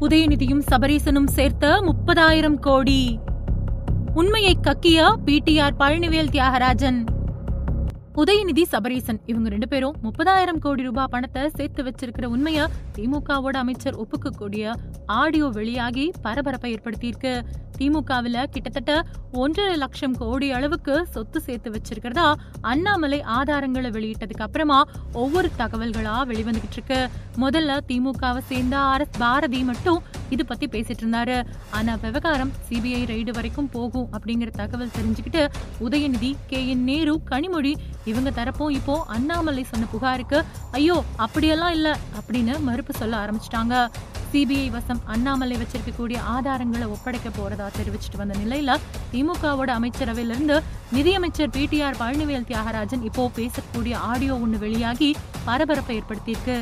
உதயநிதியும் சபரீசனும் சேர்த்த முப்பதாயிரம் கோடி. உண்மையை கக்கிய பிடிஆர் பழனிவேல் தியாகராஜன். உதயநிதி சபரீசன். இவங்க ரெண்டு பேரும் முப்பதாயிரம் கோடி ரூபாய் பணத்தை சேர்த்து வச்சிருக்கிற உண்மைய திமுகவோட அமைச்சர் ஒப்புக்கக்கூடிய ஆடியோ வெளியாகி பரபரப்பை ஏற்படுத்தியிருக்கு. திமுகவுல கிட்டத்தட்ட ஒன்றரை லட்சம் கோடி அளவுக்கு சொத்து சேர்த்து வச்சிருக்கிறதா அண்ணாமலை ஆதாரங்களை வெளியிட்டதுக்கு அப்புறமா ஒவ்வொரு தகவல்களா வெளிவந்துகிட்டு இருக்கு. முதல்ல திமுகவை சேர்ந்த ஆர் எஸ் பாரதி மட்டும் இது பத்தி பேசிட்டு இருந்தாரு. ஆனா விவகாரம் சிபிஐ ரைடு வரைக்கும் போகும் அப்படிங்கிற தகவல் தெரிஞ்சுக்கிட்டு உதயநிதி கே என் நேரு கனிமொழி இவங்க தரப்பும் இப்போ அண்ணாமலை சொன்ன புகாருக்கு ஐயோ அப்படியெல்லாம் இல்ல அப்படின்னு மறுப்பு சொல்ல ஆரம்பிச்சிட்டாங்க. சிபிஐ வசம் அண்ணாமலை வச்சிருக்கக்கூடிய ஆதாரங்களை ஒப்படைக்க போறதா தெரிவிச்சிட்டு வந்த நிலையில திமுகவோட அமைச்சரவையிலிருந்து நிதியமைச்சர் பிடிஆர் பழனிவேல் தியாகராஜன் இப்போ பேசக்கூடிய ஆடியோ ஒன்று வெளியாகி பரபரப்பை ஏற்படுத்தியிருக்கு.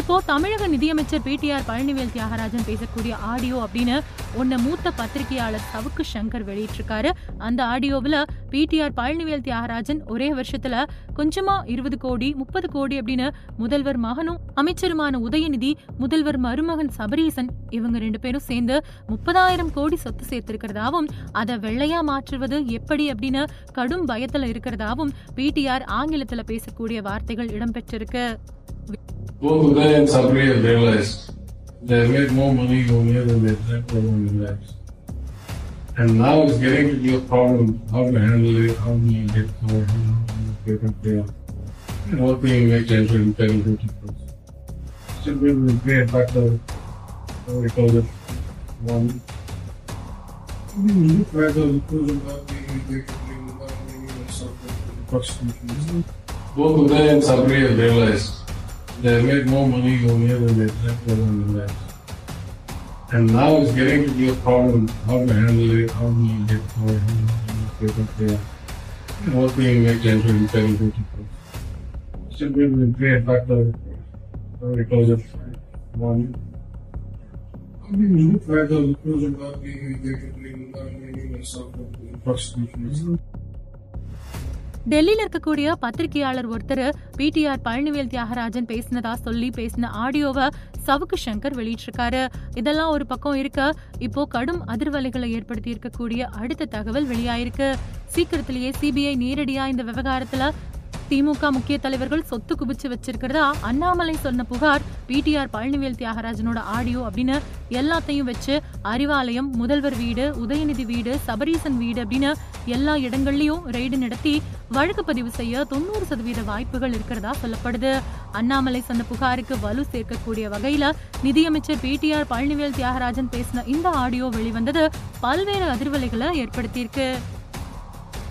இப்போ தமிழக நிதியமைச்சர் பிடிஆர் பழனிவேல் தியாகராஜன் பேசக்கூடிய ஆடியோ அப்படின்னு ஒன்ன மூத்த பத்திரிகையாளர் சவுக்கு சங்கர் வெளியிட்டிருக்காரு. அந்த ஆடியோவில் பிடிஆர் பழனிவேல் தியாகராஜன் ஒரே வருஷத்துல கொஞ்சமா இருபது கோடி முப்பது கோடி அப்படின்னு முதல்வர் மகனும் அமைச்சருமான உதயநிதி முதல்வர் மருமகன் சபரீசன் இவங்க ரெண்டு பேரும் சேர்ந்து முப்பதாயிரம் கோடி சொத்து சேர்த்திருக்கிறதாவும் அதை வெள்ளையா மாற்றுவது எப்படி அப்படின்னு கடும் பயத்துல இருக்கிறதாவும் பிடிஆர் ஆங்கிலத்துல பேசக்கூடிய வார்த்தைகள் இடம்பெற்றிருக்கு. Both and Sabri have realized they made more money over here than they have over in their lives. And now it's getting to be a problem how to handle it, how do you get covered, how do you get up there. And what do you make enter integrity first. Should be able to pay a factor, what we call it, one. Both and Sabri have realized they make more money on here than they spend on the left. And now it's getting to be a problem how to handle it, how to get power, how to get up there. And what we make gentle and very beautiful. Should be able to create factor because one. I mean, look at the conclusion about being negatively environmental and self-infrastructure. டெல்லியில இருக்கக்கூடிய பத்திரிகையாளர் ஒருத்தர் PTR Palanivel Thiagarajan பேசினதா சொல்லி பேசின ஆடியோவை சவுக்கு சங்கர் வெளியிட்டிருக்காரு. இதெல்லாம் ஒரு பக்கம் இருக்க இப்போ கடும் அதிர்வலைகளை ஏற்படுத்தி இருக்கக்கூடிய அடுத்த தகவல் வெளியாயிருக்கு. சீக்கிரத்திலேயே சிபிஐ நேரடியா இந்த விவகாரத்துல திமுக முக்கிய தலைவர்கள் சொத்து குவிச்சு வச்சிருக்கிறதா அண்ணாமலை சொன்ன புகார் பிடிஆர் பழனிவேல் தியாகராஜனோட ஆடியோ அப்படின்னு எல்லாத்தையும் வச்சு அறிவாலயம் முதல்வர் வீடு உதயநிதி வீடு சபரீசன் வீடு அப்படின்னு எல்லா இடங்கள்லயும் ரெய்டு நடத்தி வழக்கு பதிவு செய்ய தொண்ணூறு சதவீத வாய்ப்புகள் இருக்கிறதா சொல்லப்படுது. அண்ணாமலை சொன்ன புகாருக்கு வலு சேர்க்கக்கூடிய வகையில நிதியமைச்சர் பிடிஆர் பழனிவேல் தியாகராஜன் பேசின இந்த ஆடியோ வெளிவந்தது பல்வேறு அதிர்வலைகளை ஏற்படுத்தியிருக்கு.